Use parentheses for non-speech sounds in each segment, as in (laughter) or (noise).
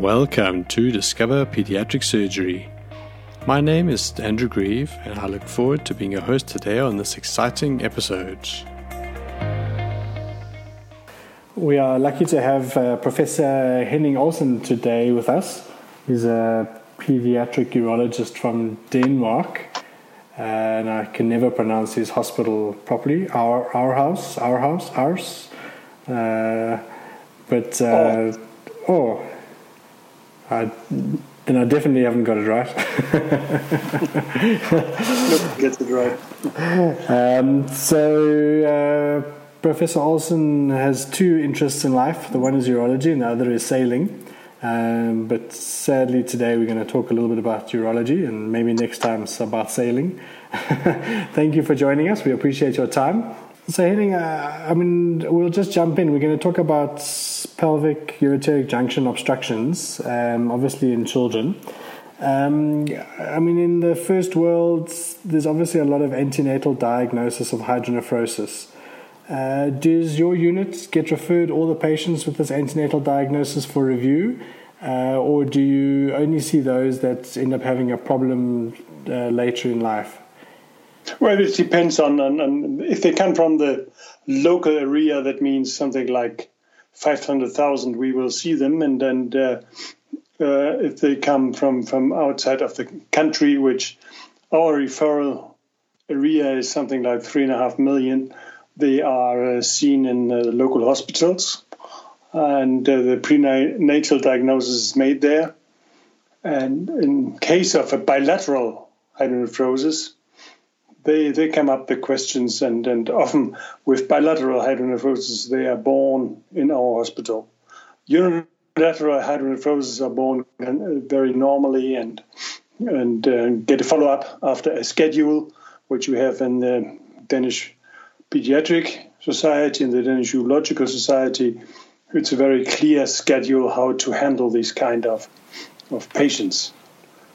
Welcome to Discover Pediatric Surgery. My name is Andrew Grieve, and I look forward to being your host today on this exciting episode. We are lucky to have uh, Professor Henning Olsen today with us. He's a pediatric urologist from Denmark, and I can never pronounce his hospital properly. Our our house, our house, ours. Uh, but uh, oh. oh, I then I definitely haven't got it right. nope, gets it right. Um, so, uh, Professor Olsen has two interests in life. The one is urology, and the other is sailing. Um, but sadly, today we're going to talk a little bit about urology, and maybe next time it's about sailing. (laughs) Thank you for joining us. We appreciate your time. So, Henning, uh, I mean, we'll just jump in. We're going to talk about pelvic ureteric junction obstructions, um, obviously in children. Um, I mean, in the first world, there's obviously a lot of antenatal diagnosis of hydronephrosis. Uh, does your unit get referred all the patients with this antenatal diagnosis for review, uh, or do you only see those that end up having a problem uh, later in life? Well, it depends on, on, on, if they come from the local area. That means something like five hundred thousand. We will see them, and and uh, uh, if they come from from outside of the country, which our referral area is something like three and a half million, they are uh, seen in uh, local hospitals, and uh, the prenatal diagnosis is made there. And in case of a bilateral hydronephrosis, they they come up with questions, and and often with bilateral hydronephrosis, they are born in our hospital. Unilateral hydronephrosis are born uh, very normally and and uh, get a follow up after a schedule, which we have in the Danish Pediatric Society and the Danish Urological Society. It's a very clear schedule how to handle these kind of of patients.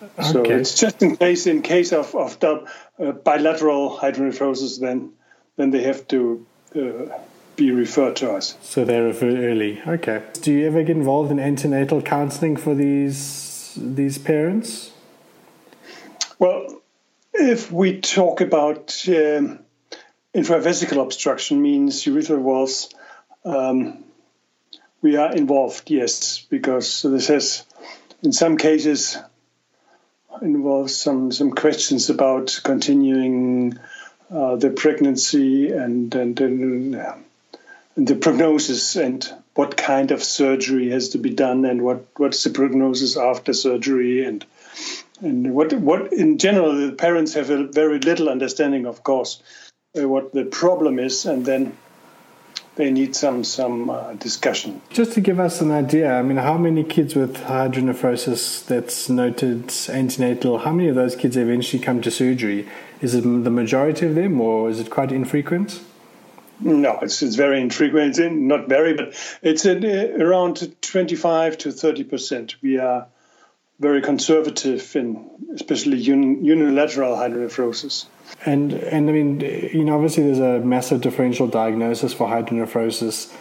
Okay. So it's just in case in case of of the, uh, bilateral hydronephrosis, then then they have to uh, be referred to us. So they're referred early. Okay. Do you ever get involved in antenatal counselling for these these parents? Well, if we talk about um, intravesical obstruction, means urethral walls. Um, we are involved, yes, because this has, in some cases, involves some some questions about continuing uh, the pregnancy and and, and, uh, and, the prognosis and what kind of surgery has to be done and what what's the prognosis after surgery and and what what in general the parents have a very little understanding of course uh, what the problem is. And then they need some some uh, discussion. Just to give us an idea, I mean, how many kids with hydronephrosis that's noted antenatal? How many of those kids eventually come to surgery? Is it the majority of them, or is it quite infrequent? No, it's it's very infrequent. Not very, but it's uh, around twenty-five to thirty percent. We are very conservative in especially unilateral hydronephrosis. And and I mean, you know, obviously there's a massive differential diagnosis for hydronephrosis.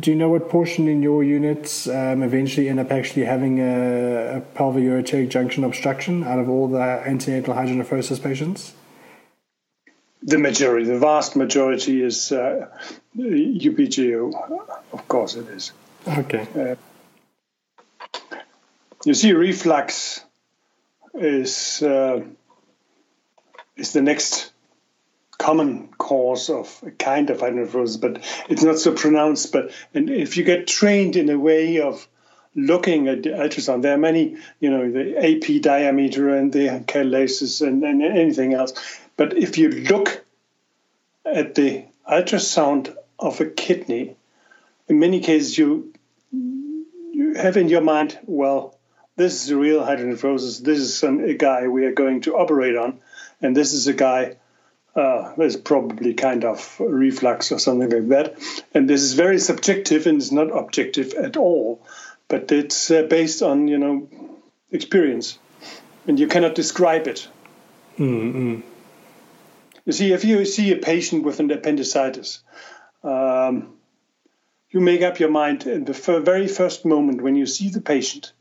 Do you know what portion in your units um, eventually end up actually having a, a pelvic junction obstruction out of all the antenatal hydronephrosis patients? The majority, the vast majority is uh, UPJO. Of course, it is. Okay. Uh, you see, reflux is uh, is the next common cause of a kind of hydronephrosis, but it's not so pronounced. But and if you get trained in a way of looking at the ultrasound, there are many, you know, the AP diameter and the calyces and, and anything else. But if you look at the ultrasound of a kidney, in many cases you you have in your mind, well, this is a real hydronephrosis. This is some, a guy we are going to operate on, and this is a guy uh, there's probably kind of reflux or something like that. And this is very subjective and it's not objective at all, but it's uh, based on you know experience, and you cannot describe it. Mm-hmm. You see, if you see a patient with an appendicitis, um, you make up your mind in the very first moment when you see the patient.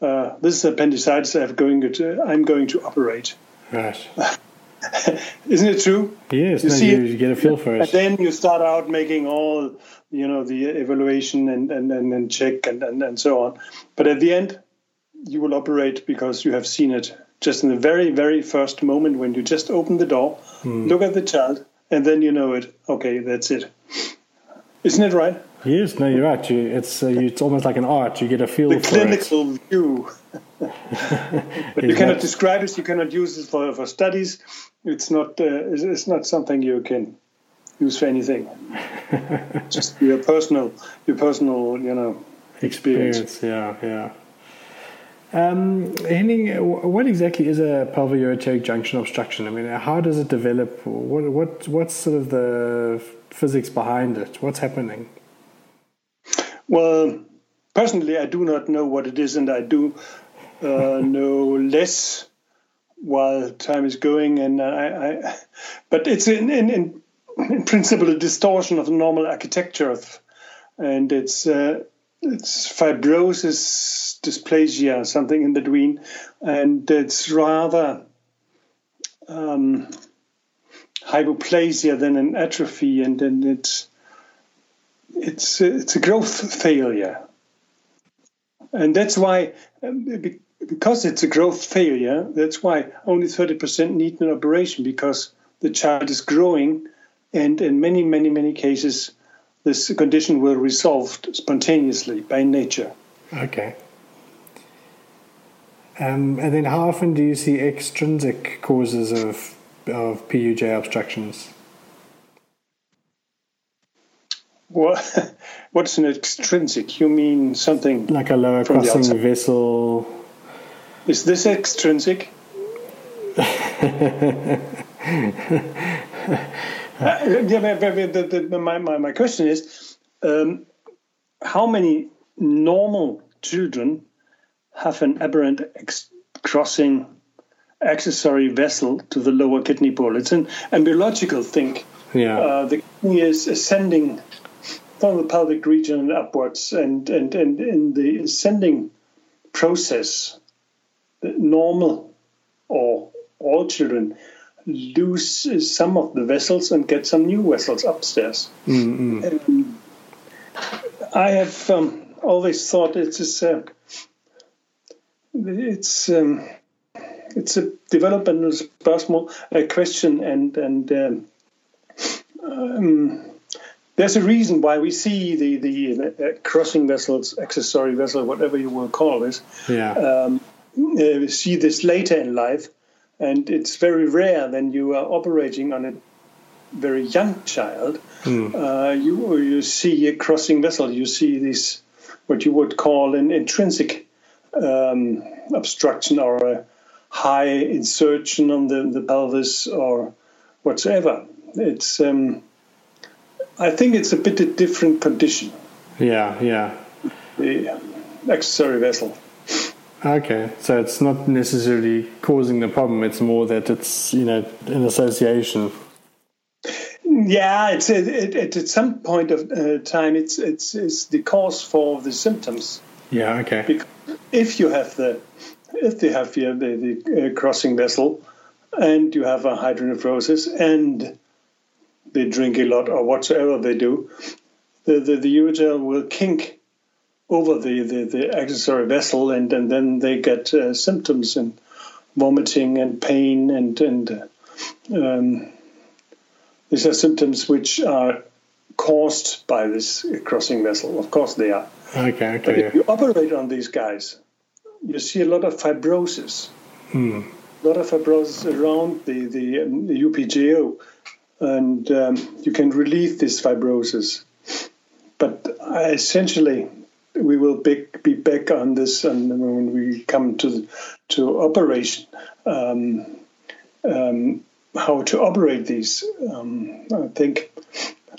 Uh, this is appendicitis. I'm going to I'm going to operate. Right. (laughs) Isn't it true? Yes. You see, you, you get a feel for it, and then you start out making all you know the evaluation and and and, and check and, and and so on. But at the end, you will operate because you have seen it just in the very very first moment when you just open the door, hmm. look at the child, and then you know it. Okay, that's it. Isn't it right? Yes, no, you're right. You, it's uh, you, it's almost like an art. You get a feel for the for clinical it. view. (laughs) but you cannot describe it. You cannot use it for, for studies. It's not. Uh, it's, it's not something you can use for anything. (laughs) Just your personal, your personal, you know, experience. experience yeah, yeah. Um, Henning, what exactly is a pelvic junction obstruction? I mean, how does it develop? What, what, what's sort of the physics behind it? What's happening? Well, personally, I do not know what it is, and I do uh, know less while time is going. And I, I but it's in, in, in, in, principle a distortion of the normal architecture, of, and it's uh, it's fibrosis, dysplasia, something in between, and it's rather um, hypoplasia than an atrophy, and then it's it's it's a growth failure, and that's why because it's a growth failure. That's why only thirty percent need an operation because the child is growing, and in many many many cases this condition will resolve spontaneously by nature. Okay. Um, and then, how often do you see extrinsic causes of of PUJ obstructions? What (laughs) what's an extrinsic? You mean something like a lower crossing vessel? Is this extrinsic? (laughs) Uh, yeah, the, the, my, my, my question is um, how many normal children have an aberrant ex- crossing accessory vessel to the lower kidney pole? It's an embryological thing. Yeah. Uh, the kidney is ascending from the pelvic region upwards, and, and, and in the ascending process, the normal or all children lose some of the vessels and get some new vessels upstairs. Mm-hmm. I have um, always thought it's a, it's um, it's a developmental personal uh, question, and and um, um, there's a reason why we see the the, uh, crossing vessels, accessory vessel, whatever you will call this. Yeah. Um, uh, see this later in life and it's very rare when you are operating on a very young child. Mm. Uh, you you see a crossing vessel. You see this what you would call an intrinsic um, obstruction or a high insertion on the, the pelvis or whatsoever. It's um, I think it's a bit a different condition. Yeah, yeah. The accessory vessel. Okay, so it's not necessarily causing the problem. It's more that it's you know an association. Yeah, it's it, it, at some point of uh, time, it's, it's it's the cause for the symptoms. Yeah. Okay. Because if you have the if they have the the, the uh, crossing vessel, and you have a hydronephrosis, and they drink a lot or whatsoever they do, the the, the ureter will kink over the, the, the accessory vessel, and, and then they get uh, symptoms and vomiting and pain, and, and um, these are symptoms which are caused by this crossing vessel. Of course, they are. Okay, okay. But if you operate on these guys, you see a lot of fibrosis. Hmm. A lot of fibrosis around the, the, um, the UPJO, and um, you can relieve this fibrosis. But essentially, we will be, be back on this and when we come to to operation. Um, um, how to operate these? Um, I think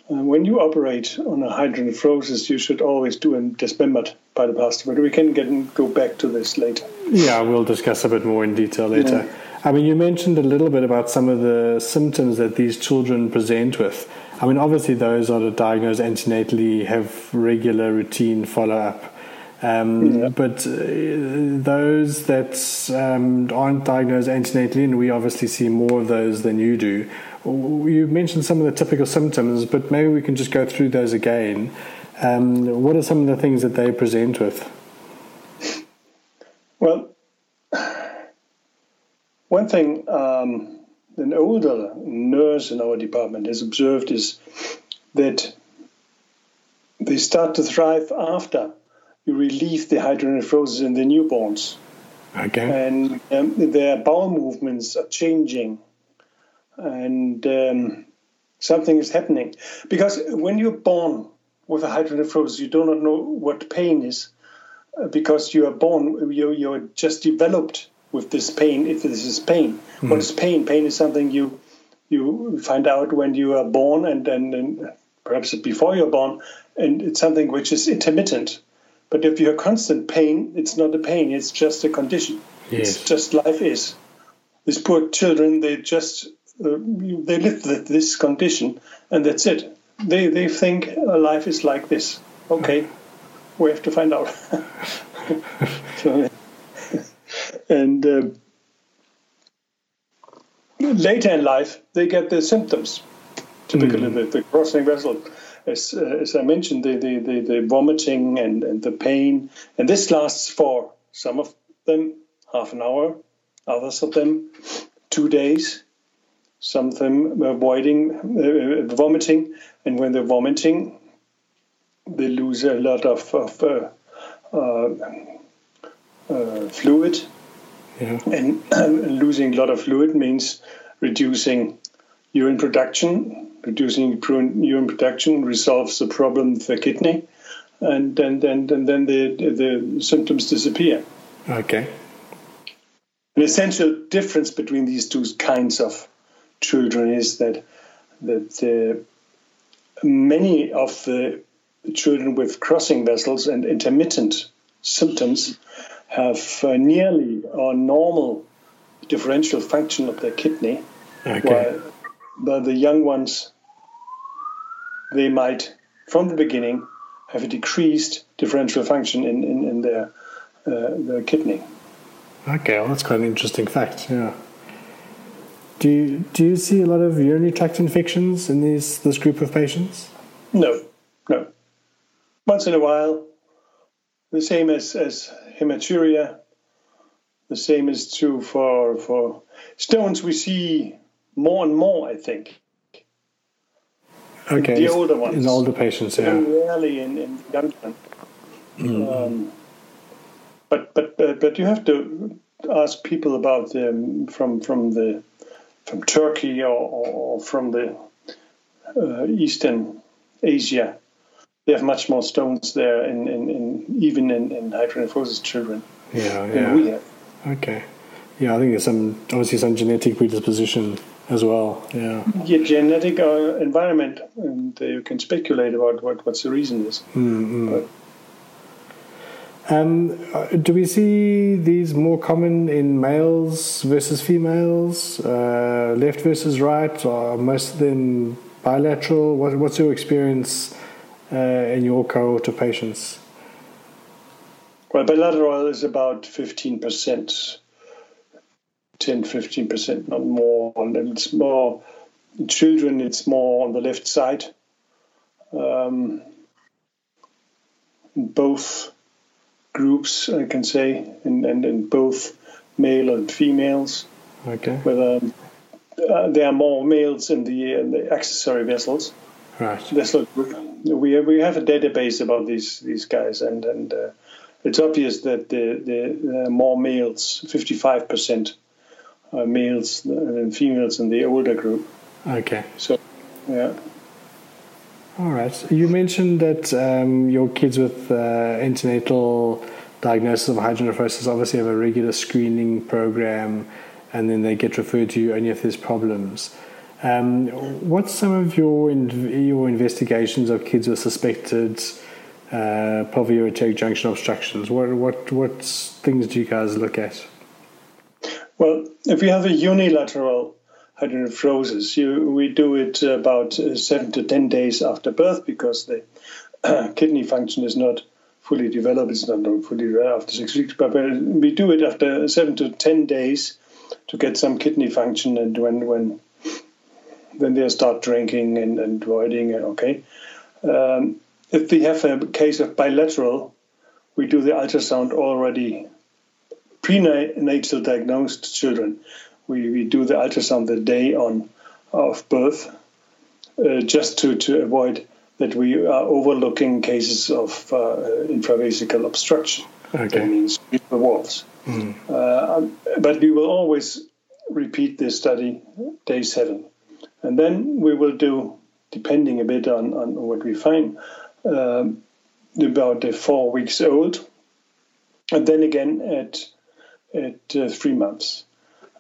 uh, when you operate on a hydronephrosis, you should always do a dismembered pyeloplasty. But we can get go back to this later. Yeah, we'll discuss a bit more in detail later. Yeah. I mean, you mentioned a little bit about some of the symptoms that these children present with. I mean, obviously, those that are diagnosed antenatally have regular routine follow up. Um, yeah. But uh, those that um, aren't diagnosed antenatally, and we obviously see more of those than you do, you mentioned some of the typical symptoms, but maybe we can just go through those again. Um, what are some of the things that they present with? Well, one thing um, an older nurse in our department has observed is that they start to thrive after you relieve the hydronephrosis in the newborns. Okay. And um, their bowel movements are changing. And um, something is happening. Because when you're born with a hydronephrosis, you do not know what pain is. Uh, because you are born, you, you're just developed with this pain if this is pain. Mm. What is pain? Pain is something you you find out when you are born and then perhaps before you're born, and it's something which is intermittent. But if you have constant pain, it's not a pain; it's just a condition. Yes. It's just life is. These poor children, they just uh, they live with this condition, and that's it. They they think life is like this. Okay, we have to find out. (laughs) (laughs) so, and uh, later in life, they get the symptoms. Typically, mm. the, the, crossing vessel, as, uh, as I mentioned, the, the, the, the vomiting and, and the pain. And this lasts for some of them half an hour, others of them two days, some of them avoiding uh, vomiting. And when they're vomiting, they lose a lot of, of uh, uh, uh fluid yeah. And um, losing a lot of fluid means reducing urine production. Reducing urine production resolves the problem of the kidney, and then then and then the the symptoms disappear. Okay. An essential difference between these two kinds of children is that that uh, many of the children with crossing vessels and intermittent symptoms have uh, nearly a normal differential function of their kidney, okay. while the young ones, they might, from the beginning, have a decreased differential function in, in, in their, uh, their kidney. Okay, well, that's quite an interesting fact, yeah. Do you, do you see a lot of urinary tract infections in these, this group of patients? No, no. Once in a while, the same as, as hematuria. The same is true for for stones. We see more and more, I think. Okay, the older ones, in older patients, yeah. Rarely in, in young mm. um, but but but you have to ask people about them from from the from Turkey or, or from the uh, Eastern Asia they have much more stones there, in, in, in even in, in hydronephrosis children. Yeah, yeah. we have. Okay. Yeah, I think there's some obviously some genetic predisposition as well. Yeah. Yeah, genetic uh, environment, and uh, you can speculate about what what's the reason is. Mm-hmm. Um, uh, do we see these more common in males versus females, uh, left versus right, or most of them bilateral? What, what's your experience uh, in your cohort of patients? Well, bilateral is about 15%, 10 15%, not more. And it's more in children, it's more on the left side. Um, both groups, I can say, and, and, and both male and females. Okay. Whether uh, there are more males in the, in the accessory vessels. Right. Vessel group we have, we have a database about these these guys, and and uh, it's obvious that the the uh, more males, fifty five percent males than females in the older group. Okay. So, yeah. All right. You mentioned that um, your kids with uh, antenatal diagnosis of hydronephrosis obviously have a regular screening program, and then they get referred to you only if there's problems. Um, what's some of your your investigations of kids with suspected uh, junction obstructions? What what what things do you guys look at? Well, if you have a unilateral hydronephrosis. You, we do it about seven to ten days after birth because the (clears throat) kidney function is not fully developed. It's not fully after six weeks, but we do it after seven to ten days to get some kidney function. And when when when they start drinking and, and voiding, okay. Um, if we have a case of bilateral, we do the ultrasound already prenatal diagnosed children. We, we do the ultrasound the day on of birth, uh, just to, to avoid that we are overlooking cases of uh, intravesical obstruction. Okay. That means the walls. Mm. Uh, but we will always repeat this study day seven. And then we will do, depending a bit on, on what we find, um, about uh, four weeks old, and then again at at uh, three months.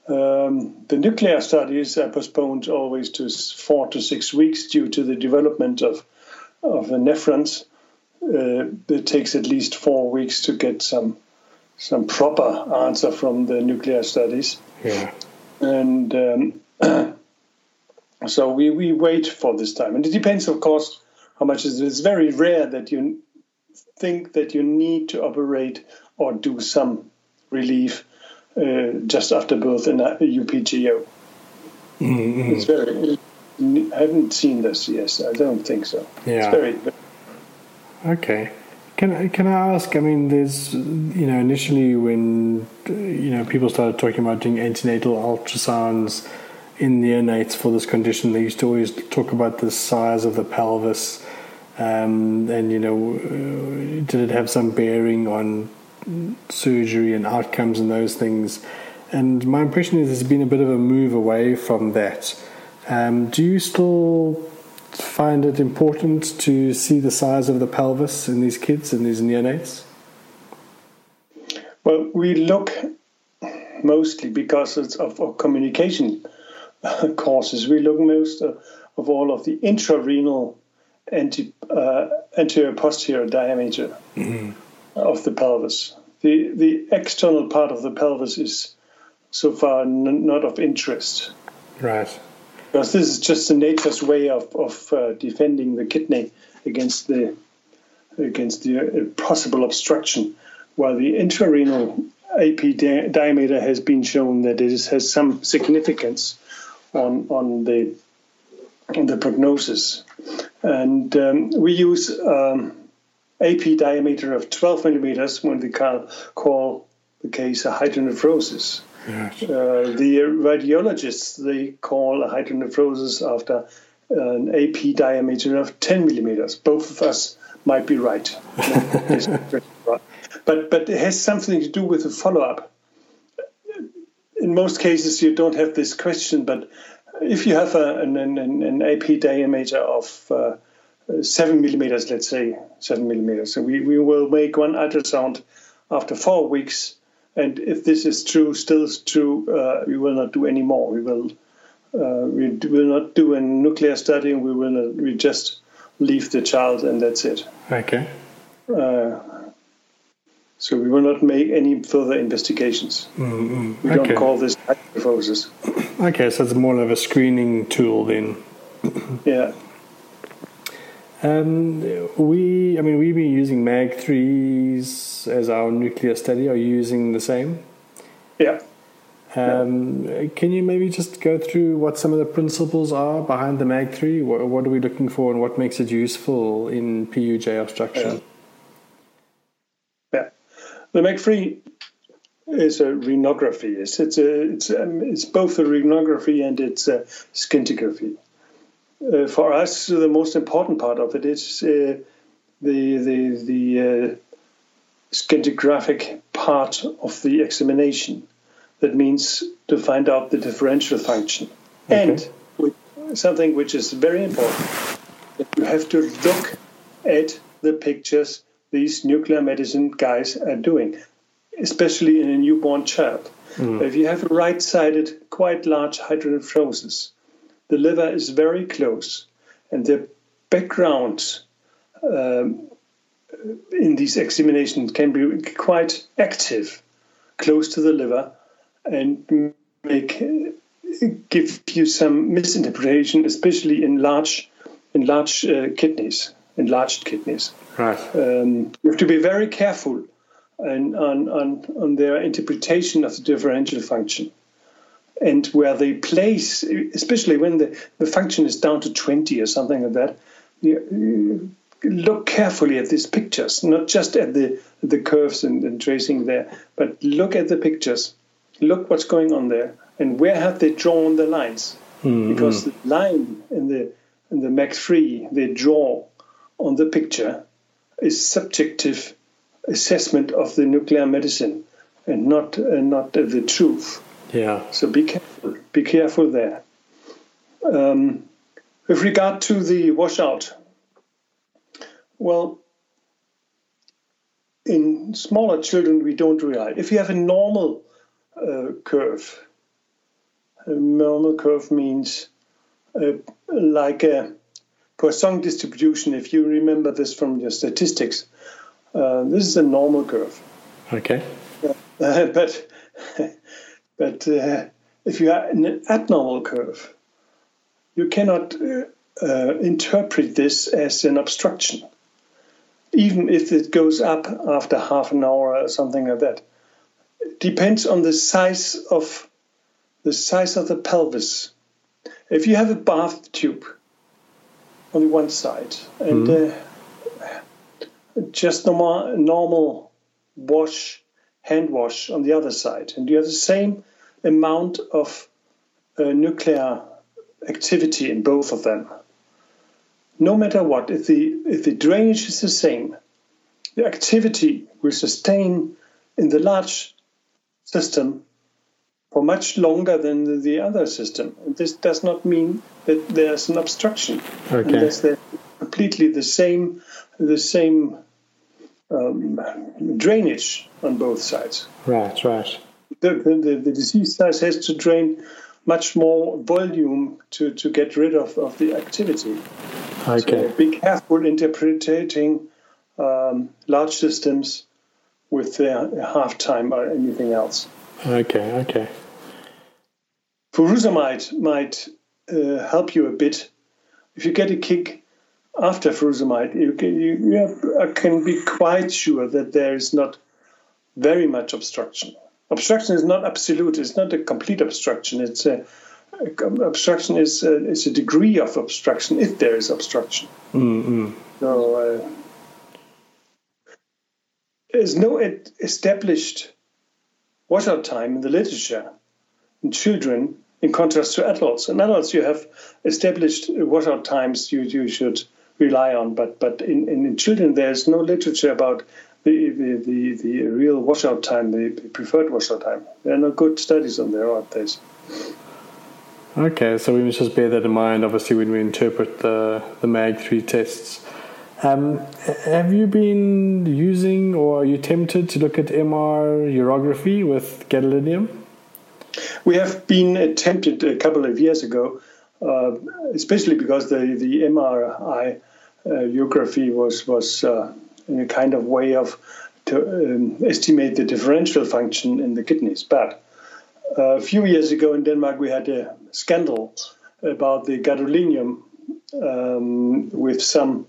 Um, the nuclear studies are postponed always to four to six weeks due to the development of of the nephrons. Uh, it takes at least four weeks to get some some proper answer from the nuclear studies. Yeah. And um, (clears throat) so we, we wait for this time. And it depends, of course, how much is it. It's very rare that you think that you need to operate or do some relief uh, just after birth in a UPJO. Mm-hmm. It's very. I haven't seen this. Yes, I don't think so. Yeah. It's very. Okay. Can I, can I ask? I mean, there's you know initially when you know people started talking about doing antenatal ultrasounds in neonates for this condition, they used to always talk about the size of the pelvis, um, and you know, uh, did it have some bearing on surgery and outcomes and those things? And my impression is there's been a bit of a move away from that. Um, do you still find it important to see the size of the pelvis in these kids and these neonates? Well, we look mostly because of, of communication (laughs) causes. We look most of, of all of the intrarenal anti, uh, anterior posterior diameter mm-hmm. of the pelvis. The the external part of the pelvis is so far n- not of interest. Right. Because this is just the nature's way of, of uh, defending the kidney against the against the uh, possible obstruction, while the intrarenal AP di- diameter has been shown that it is, has some significance on on the on the prognosis, and um, we use um, AP diameter of 12 millimeters when we call, call the case a hydronephrosis. Yes. Uh, the radiologists they call a hydronephrosis after an AP diameter of 10 millimeters. Both of us might be right, (laughs) but but it has something to do with the follow up. In most cases, you don't have this question, but if you have a, an, an, an AP diameter of uh, seven millimeters, let's say seven millimeters, so we, we will make one ultrasound after four weeks and if this is true, still true, uh, we will not do any more. We will uh, we will not do a nuclear study. We will not, we just leave the child and that's it. Okay. Uh, so we will not make any further investigations. Mm-hmm. We okay. don't call this hydronephrosis. Okay, so it's more of a screening tool then. (coughs) yeah. Um, we, I mean, we've been using MAG threes as our nuclear study. Are you using the same? Yeah. Um, yeah. Can you maybe just go through what some of the principles are behind the MAG three? What, what, are we looking for, and what makes it useful in PUJ obstruction? Yeah. The MAG three is a renography. It's it's a, it's um, it's both a renography and it's a scintigraphy. Uh, for us, the most important part of it is uh, the the the uh, scintigraphic part of the examination. That means to find out the differential function, okay. and with something which is very important, you have to look at the pictures these nuclear medicine guys are doing, especially in a newborn child. Mm. If you have a right-sided, quite large hydronephrosis, the liver is very close, and the background um, in these examinations can be quite active, close to the liver, and make give you some misinterpretation, especially in large, in large uh, kidneys, enlarged kidneys. Right. Um, you have to be very careful on, on, on, on their interpretation of the differential function and where they place, especially when the, the function is down to 20 or something like that, you, you look carefully at these pictures, not just at the, the curves and, and tracing there, but look at the pictures. Look what's going on there. And where have they drawn the lines? Mm-hmm. Because the line in the, in the MAG3 they draw on the picture is subjective assessment of the nuclear medicine and not, uh, not uh, the truth. Yeah. So be careful. Be careful there. Um, with regard to the washout, well, in smaller children, we don't realize. If you have a normal uh, curve, a normal curve means uh, like a Poisson distribution. If you remember this from your statistics, uh, this is a normal curve. Okay. (laughs) but (laughs) but uh, if you are in an abnormal curve, you cannot uh, uh, interpret this as an obstruction, even if it goes up after half an hour or something like that. It depends on the size of the size of the pelvis. If you have a bath tube on one side and mm-hmm. just normal normal wash hand wash on the other side, and you have the same amount of uh, nuclear activity in both of them. No matter what, if the if the drainage is the same, the activity will sustain in the large system for much longer than the, the other system. This does not mean that there's an obstruction. Okay. Unless they're completely the same the same um, drainage on both sides. Right, right. The, the, the disease size has to drain much more volume to, to get rid of, of the activity. Okay. So be careful interpreting um, large systems with their half time or anything else. Okay, okay. Furosemide might uh, help you a bit. If you get a kick after furosemide, you can, you, you can be quite sure that there is not very much obstruction. Obstruction is not absolute; it's not a complete obstruction. It's a, a obstruction is a, is a degree of obstruction if there is obstruction. Mm-hmm. So uh, there's no established washout time in the literature in children in contrast to adults. In adults, you have established washout times you, you should rely on, but but in, in children, there's no literature about the, the, the, the real washout time, the preferred washout time. There are no good studies on there, aren't there? Okay, so we must just bear that in mind, obviously, when we interpret the, the MAG3 tests. Um, have you been using or are you tempted to look at MR urography with gadolinium? We have been tempted a couple of years ago, uh, especially because the, the MRI uh, urography was, was uh, in a kind of way of to um, estimate the differential function in the kidneys. But uh, a few years ago in Denmark, we had a scandal about the gadolinium um, with some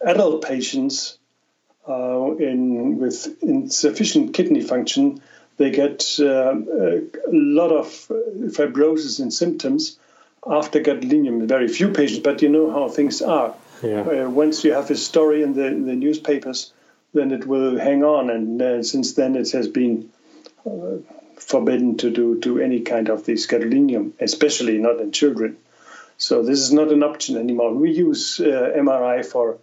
adult patients uh, in with insufficient kidney function. They get uh, a lot of fibrosis and symptoms after gadolinium. Very few patients, but you know how things are. Yeah. Uh, once you have a story in the, in the newspapers, then it will hang on. And uh, since then, it has been uh, forbidden to do to any kind of this gadolinium, especially not in children. So this is not an option anymore. We use uh, MRI for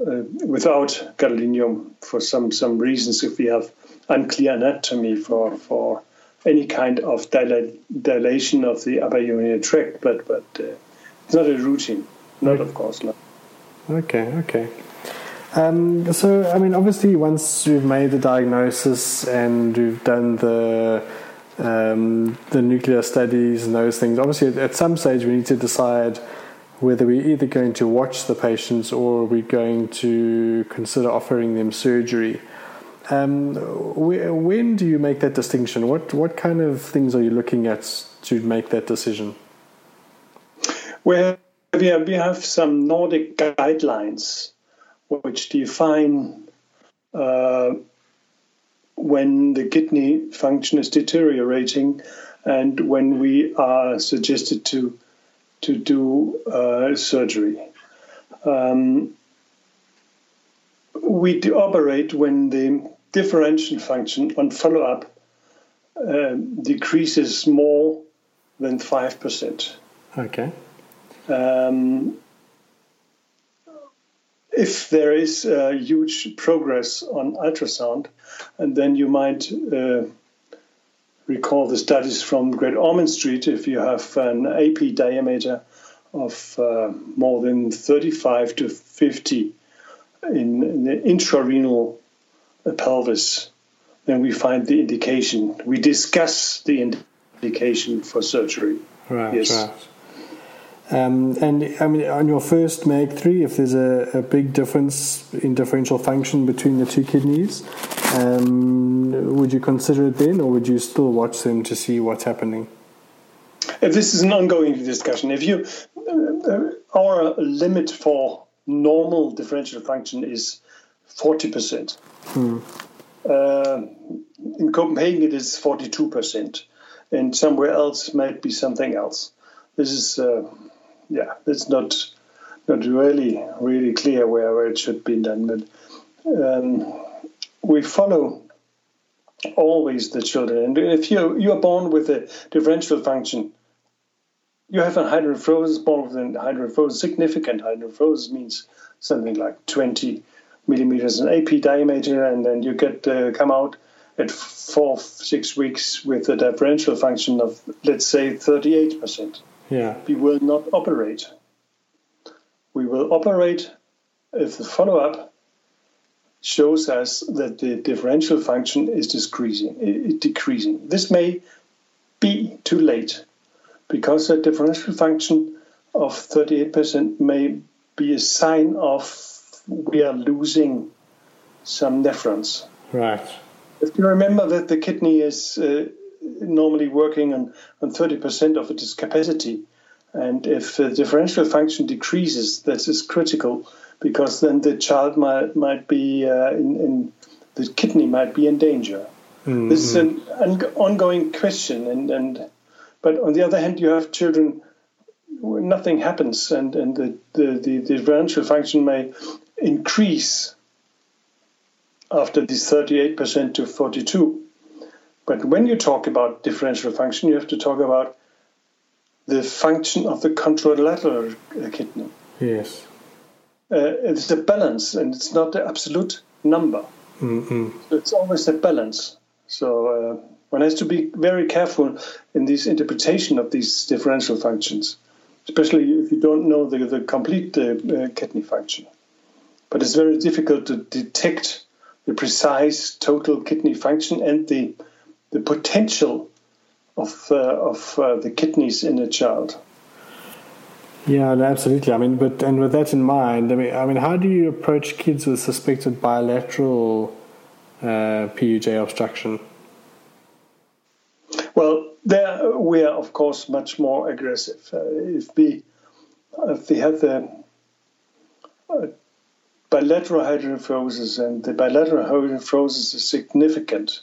uh, without gadolinium for some some reasons. If we have unclear anatomy for for any kind of dil- dilation of the upper urinary tract, but but uh, it's not a routine. Not of course not. Okay, okay. Um, so, I mean, obviously, once we've made the diagnosis and we've done the um, the nuclear studies and those things, obviously, at some stage we need to decide whether we're either going to watch the patients or we're going to consider offering them surgery. Um, when do you make that distinction? What what kind of things are you looking at to make that decision? Well, we have, we have some Nordic guidelines which define uh, when the kidney function is deteriorating and when we are suggested to to do uh, surgery. Um, we operate when the differential function on follow up uh, decreases more than 5%. Okay. Um, if there is a huge progress on ultrasound, and then you might uh, recall the studies from Great Ormond Street. If you have an AP diameter of uh, more than 35 to 50 in, in the intrarenal pelvis, then we find the indication. We discuss the indication for surgery. Right, yes. right. Um, and I mean, on your first MAG 3, if there's a, a, big difference in differential function between the two kidneys, um, would you consider it then, or would you still watch them to see what's happening? If this is an ongoing discussion, if you, uh, our limit for normal differential function is 40%. Hmm. Uh, in Copenhagen, it is 42%, and somewhere else might be something else. This is. Uh, yeah, it's not not really really clear where, where it should be done. But um, we follow always the children, and if you you are born with a differential function, you have a hydronephrosis born with a. Significant hydronephrosis means something like 20 millimeters in AP diameter, and then you get uh, come out at four six weeks with a differential function of let's say 38 percent yeah. we will not operate. We will operate if the follow up shows us that the differential function is decreasing. decreasing. This may be too late because a differential function of 38% may be a sign of we are losing some nephrons. Right. If you remember that the kidney is uh, normally working on, on 30% of its capacity. And if the differential function decreases, that is critical because then the child might, might be uh, in, in, the kidney might be in danger. Mm-hmm. This is an, ongoing question. And, and But on the other hand, you have children where nothing happens and, and the, the, the differential function may increase after this 38% to 42 but when you talk about differential function, you have to talk about the function of the contralateral kidney. Yes. Uh, it's a balance, and it's not the absolute number. Mm-hmm. It's always a balance. So uh, one has to be very careful in this interpretation of these differential functions, especially if you don't know the, the complete uh, uh kidney function. But it's very difficult to detect the precise total kidney function and the the potential of uh, of uh, the kidneys in a child. Yeah, absolutely. I mean, but and with that in mind, I mean, I mean, how do you approach kids with suspected bilateral uh, PUJ obstruction? Well, there we are, of course, much more aggressive. Uh, if we if we have the uh, bilateral hydronephrosis and the bilateral hydronephrosis is significant,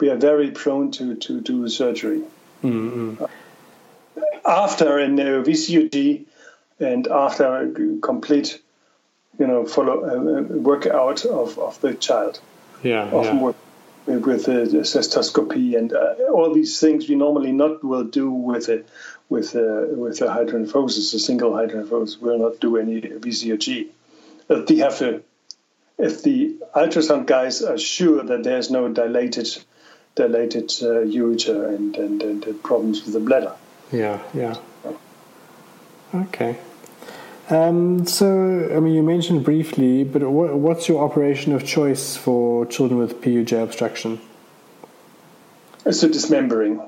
we are very prone to, to do surgery. Mm-hmm. After a VCUG and after a complete, you know, follow uh, workout of, of the child. Yeah. Often yeah. with, with the cystoscopy and uh, all these things we normally not will do with a with a, with a hydronephrosis, a single hydronephrosis will not do any VCUG. If they have a, if the ultrasound guys are sure that there's no dilated dilated uh, ureter and, and, and problems with the bladder. Yeah, yeah. Okay. Um, so, I mean, you mentioned briefly, but what, what's your operation of choice for children with PUJ obstruction? It's a dismembering.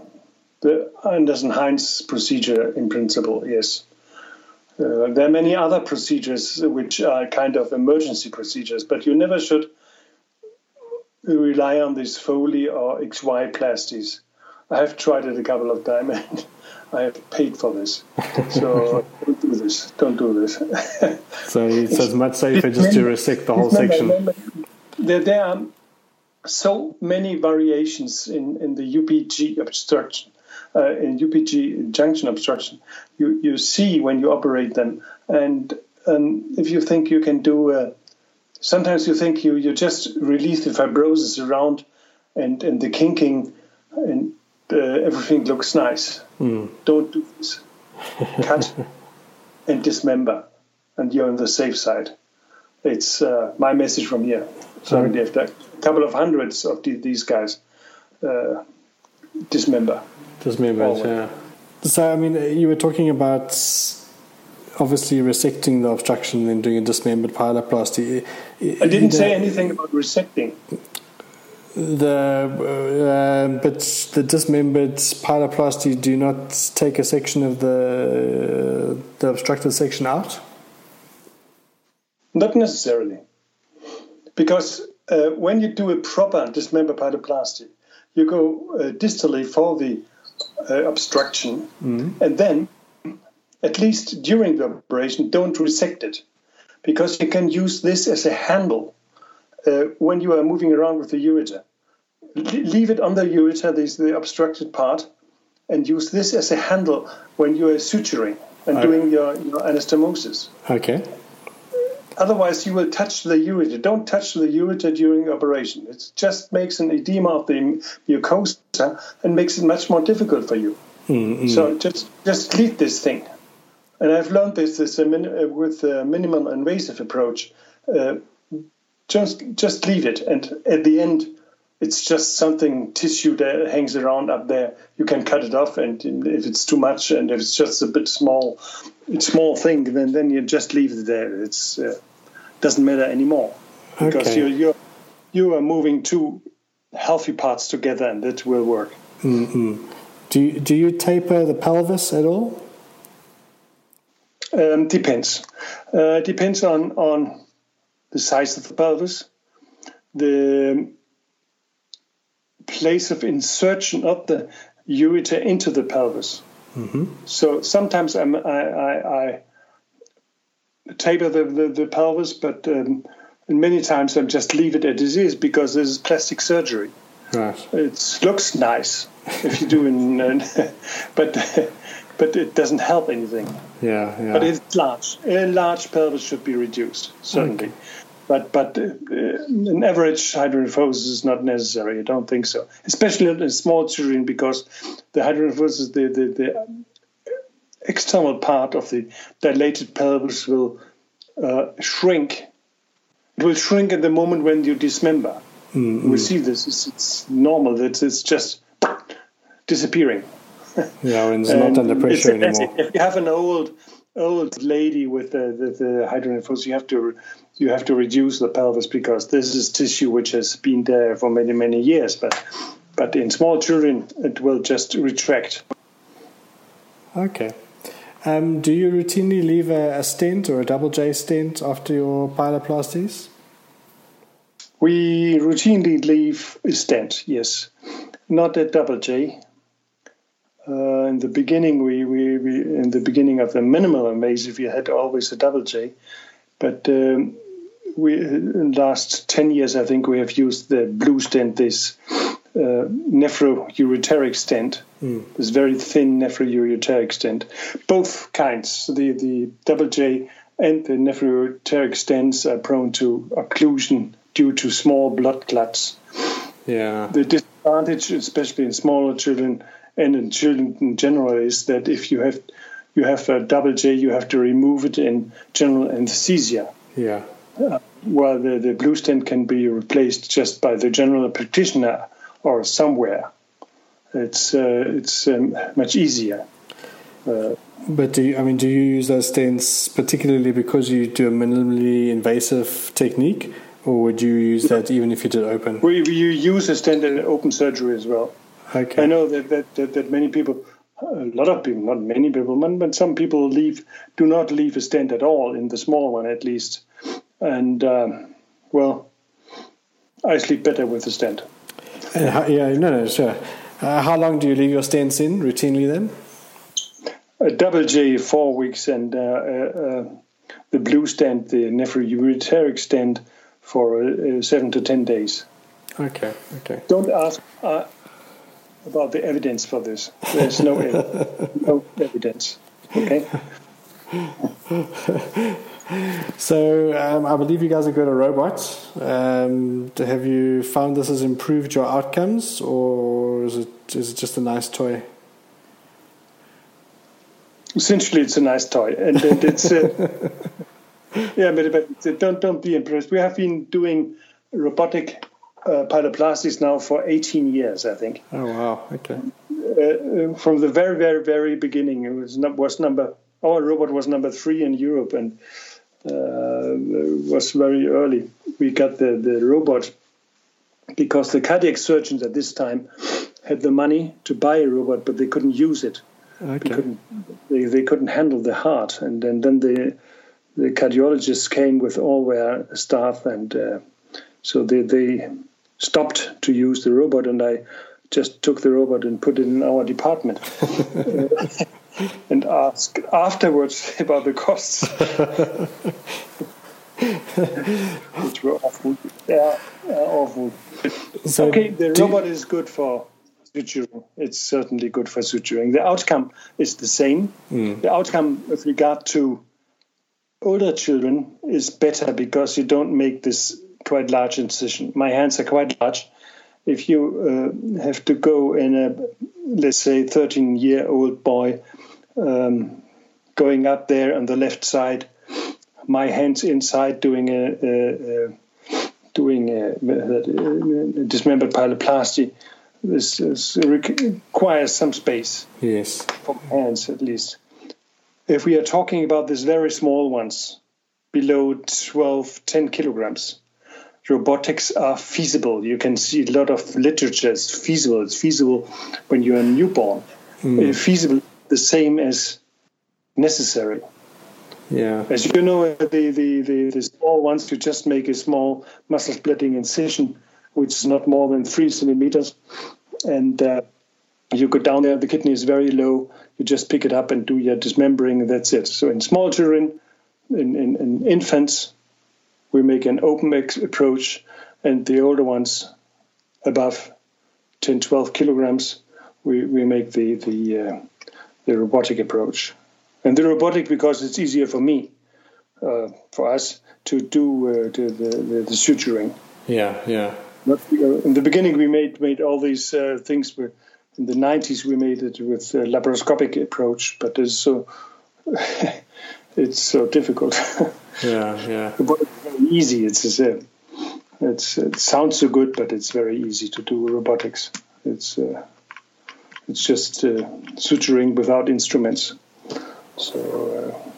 The Anderson-Hynes procedure, in principle, yes. Uh, there are many other procedures which are kind of emergency procedures, but you never should rely on these Foley or XY plasties. I have tried it a couple of times (laughs) I have paid for this. So (laughs) don't do this. Don't do this. (laughs) so it's, it's much safer just to resect the whole section. There, there are so many variations in, in the UPJ obstruction, uh, in UPJ junction obstruction. You, you see when you operate them. And um, if you think you can do, uh, sometimes you think you, you just release the fibrosis around and, and the kinking and uh, everything looks nice. Mm. Don't do this. Cut (laughs) and dismember, and you're on the safe side. It's uh, my message from here. So okay. a couple of hundreds of these guys uh, dismember. Dismember, yeah. So, I mean, you were talking about obviously resecting the obstruction and doing a dismembered pyeloplasty. I didn't say anything about resecting the uh, but the dismembered pyeloplasty do not take a section of the the obstructed section out. Not necessarily, because uh, when you do a proper dismembered pyeloplasty, you go uh, distally for the uh, obstruction, mm-hmm. and then at least during the operation, don't resect it, because you can use this as a handle uh, when you are moving around with the ureter. Leave it on the ureter, this is the obstructed part, and use this as a handle when you are suturing and okay. doing your, your anastomosis. Okay. Otherwise, you will touch the ureter. Don't touch the ureter during operation. It just makes an edema of the mucosa and makes it much more difficult for you. Mm-hmm. So just just leave this thing. And I've learned this, this uh, uh, with a minimal invasive approach. Uh, just just leave it, and at the end, it's just something tissue that hangs around up there. You can cut it off, and if it's too much, and if it's just a bit small, small thing, then then you just leave it there. It's uh, doesn't matter anymore because okay. you you you are moving two healthy parts together, and that will work. Mm-hmm. Do you, do you taper the pelvis at all? Um, depends. Uh, depends on on the size of the pelvis, the place of insertion of the ureter into the pelvis. Mm-hmm. So sometimes I'm, I, I, I taper the, the, the, pelvis, but um, many times I just leave it as it is because this is plastic surgery. Right. It looks nice if you do it, (laughs) but but it doesn't help anything. Yeah, yeah. But it's large. A large pelvis should be reduced, certainly. Okay. But but uh, an average hydronephrosis is not necessary. I don't think so, especially in small children, because the hydronephrosis, the, the, the external part of the dilated pelvis will uh, shrink. It will shrink at the moment when you dismember. Mm-hmm. We see this. It's, it's normal. It's, it's just disappearing. Yeah, and it's not under pressure anymore. If you have an old old lady with the, the, the hydronephrosis, you have to you have to reduce the pelvis because this is tissue which has been there for many many years. But but in small children, it will just retract. Okay. Um, do you routinely leave a, a, stent or a double J stent after your pyeloplasties? We routinely leave a stent, yes. Not a double J. Uh, in the beginning, we, we, we, in the beginning of the minimal invasive, we had always a double J, but um, we in the last ten years, I think we have used the blue stent, this uh, nephroureteric stent, mm. this very thin nephroureteric stent. Both kinds, the the double J and the nephroureteric stents, are prone to occlusion due to small blood clots. Yeah. The disadvantage, especially in smaller children and in children in general, is that if you have you have a double J, you have to remove it in general anesthesia. Yeah. Uh, while the, the blue stent can be replaced just by the general practitioner or somewhere. It's uh, it's um, much easier. Uh, but do you, I mean, do you use those stents particularly because you do a minimally invasive technique, or would you use that even if you did open? We, you use a stent in open surgery as well. Okay. I know that, that, that, that many people, a lot of people, not many people, but some people leave, do not leave a stent at all in the small one at least, and um, well, I sleep better with a stent. How, yeah, no, no, sure. Uh, how long do you leave your stents in routinely then? A double J four weeks and uh, uh, the blue stent, the nephroureteric stent, for uh, seven to ten days. Okay, okay. Don't ask uh, about the evidence for this. There's no, (laughs) no evidence. Okay. so um, I believe you guys have got a robot. Um, have you found this has improved your outcomes, or is it is it just a nice toy? Essentially, it's a nice toy, and, and it's uh, (laughs) yeah, but, but don't don't be impressed. We have been doing robotic uh, pyeloplasties now for 18 years, I think. Oh wow! Okay. Uh, from the very very very beginning, it was was number our robot was number three in Europe, and uh, was very early. We got the, the robot because the cardiac surgeons at this time had the money to buy a robot, but they couldn't use it. Okay. Couldn't, they, they couldn't handle the heart, and then then the the cardiologists came with all their staff, and uh, so they they stopped to use the robot, and I just took the robot and put it in our department. (laughs) and asked afterwards (laughs) about the costs, (laughs) which were awful. Yeah, awful. So okay, the robot is good for suturing. It's certainly good for suturing. The outcome is the same. Mm. The outcome with regard to older children is better because you don't make this quite large incision. My hands are quite large. If you uh, have to go in a, let's say, 13 year old boy um, going up there on the left side, my hands inside doing a, a, a doing a, a, dismembered pyeloplasty. This, this, requires some space. Yes, for my hands at least. If we are talking about these very small ones, below 12, 10 kilograms, robotics are feasible. You can see a lot of literature. It's feasible. It's feasible when you're a newborn. Mm. feasible the same as necessary. Yeah. As you know, the, the, the, the small ones, you just make a small muscle splitting incision, which is not more than three centimeters. And uh, you go down there, the kidney is very low. You just pick it up and do your dismembering, and that's it. So in small children, in, in, in infants, we make an open approach, and the older ones, above 10, 12 kilograms, we, we make the, the uh, the robotic approach. And the robotic because it's easier for me, uh, for us to do uh, the, the, the, suturing. Yeah, yeah. Not, uh, in the beginning, we made made all these uh, things. With, in the 90s, we made it with a laparoscopic approach, but it's so (laughs) it's so difficult. (laughs) yeah, yeah. Robotic is very easy. It's just, uh, it's it sounds so good, but it's very easy to do robotics. It's uh, it's just uh, suturing without instruments. So. Uh,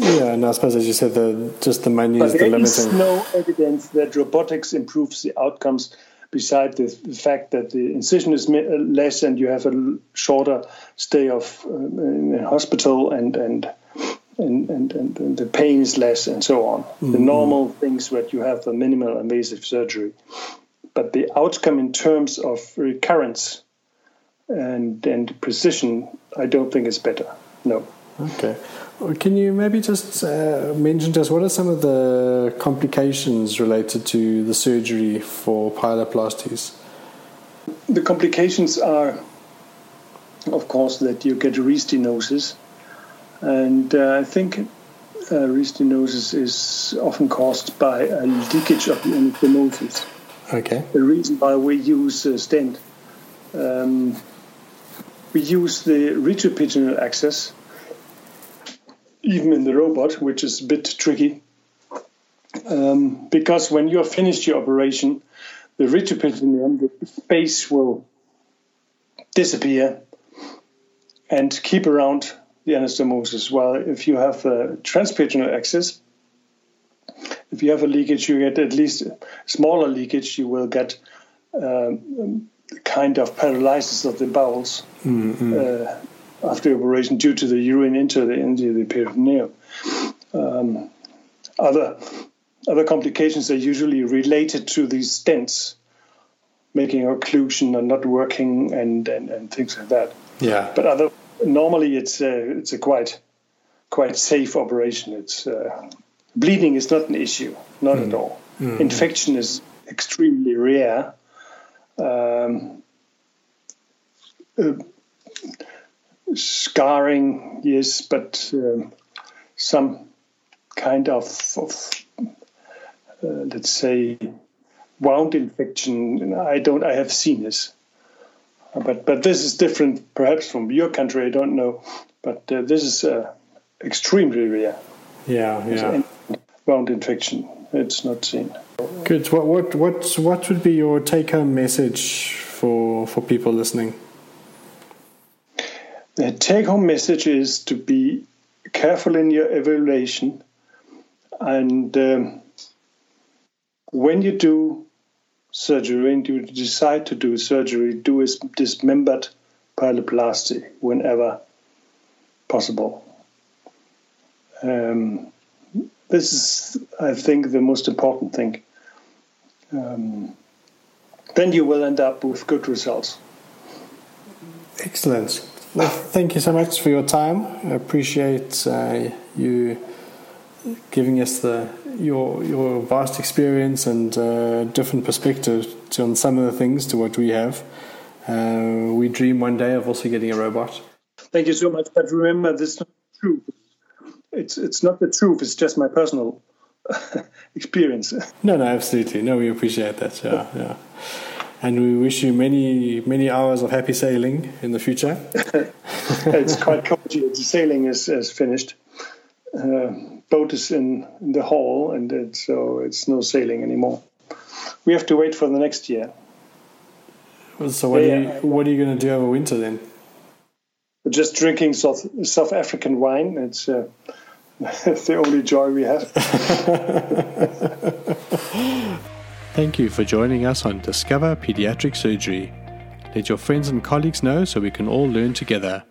yeah, and I suppose, as you said, the just the main is the limiting. There is no evidence that robotics improves the outcomes. Beside the, the fact that the incision is less and you have a shorter stay of uh, in hospital and and and, and, and, the pain is less and so on. Mm-hmm. The normal things that you have the minimal invasive surgery. But the outcome in terms of recurrence and and precision, I don't think is better. No. Okay. Can you maybe just uh, mention to us what are some of the complications related to the surgery for pyeloplasties? The complications are, of course, that you get restenosis, and uh, I think uh, restenosis is often caused by a leakage of the anastomosis. Okay. The reason why we use a stent. Um, we use the retroperitoneal access, even in the robot, which is a bit tricky. Um, because when you have finished your operation, the retroperitoneum, the space will disappear and keep around the anastomosis. While if you have a transperitoneal access, if you have a leakage, you get at least smaller leakage, you will get um, kind of paralysis of the bowels mm-hmm. uh, after operation due to the urine into the into the peritoneum. Um, other other complications are usually related to these stents, making occlusion and not working and, and, and things like that. Yeah. But other normally it's a, it's a quite quite safe operation. It's uh, bleeding is not an issue, not mm. at all. Mm. Infection is extremely rare. Um, uh, scarring, yes, but um, some kind of, of uh, let's say, wound infection. I don't. I have seen this, but but this is different, perhaps from your country. I don't know, but uh, this is uh, extremely rare. Yeah, yeah. Wound infection. It's not seen. Good. What what what what would be your take-home message for for people listening? The take-home message is to be careful in your evaluation, and um, when you do surgery and you decide to do surgery, do is dismembered pyeloplasty whenever possible. Um, this is, I think, the most important thing. Um, then you will end up with good results. Excellent. Well, thank you so much for your time. I appreciate uh, you giving us the your your vast experience and uh, different perspective on some of the things to what we have. Uh, we dream one day of also getting a robot. Thank you so much. But remember, this is not true. It's it's not the truth. It's just my personal (laughs) experience. No, no, absolutely. No, we appreciate that. Yeah, yeah. And we wish you many many hours of happy sailing in the future. (laughs) it's quite cold. The sailing is, is finished. Uh, boat is in, the hall, and it, so it's no sailing anymore. We have to wait for the next year. So what, yeah, are, you, what are you going to do over winter then? Just drinking South, South African wine. It's uh, (laughs) the only joy we have. (laughs) Thank you for joining us on Discover Pediatric Surgery. Let your friends and colleagues know so we can all learn together.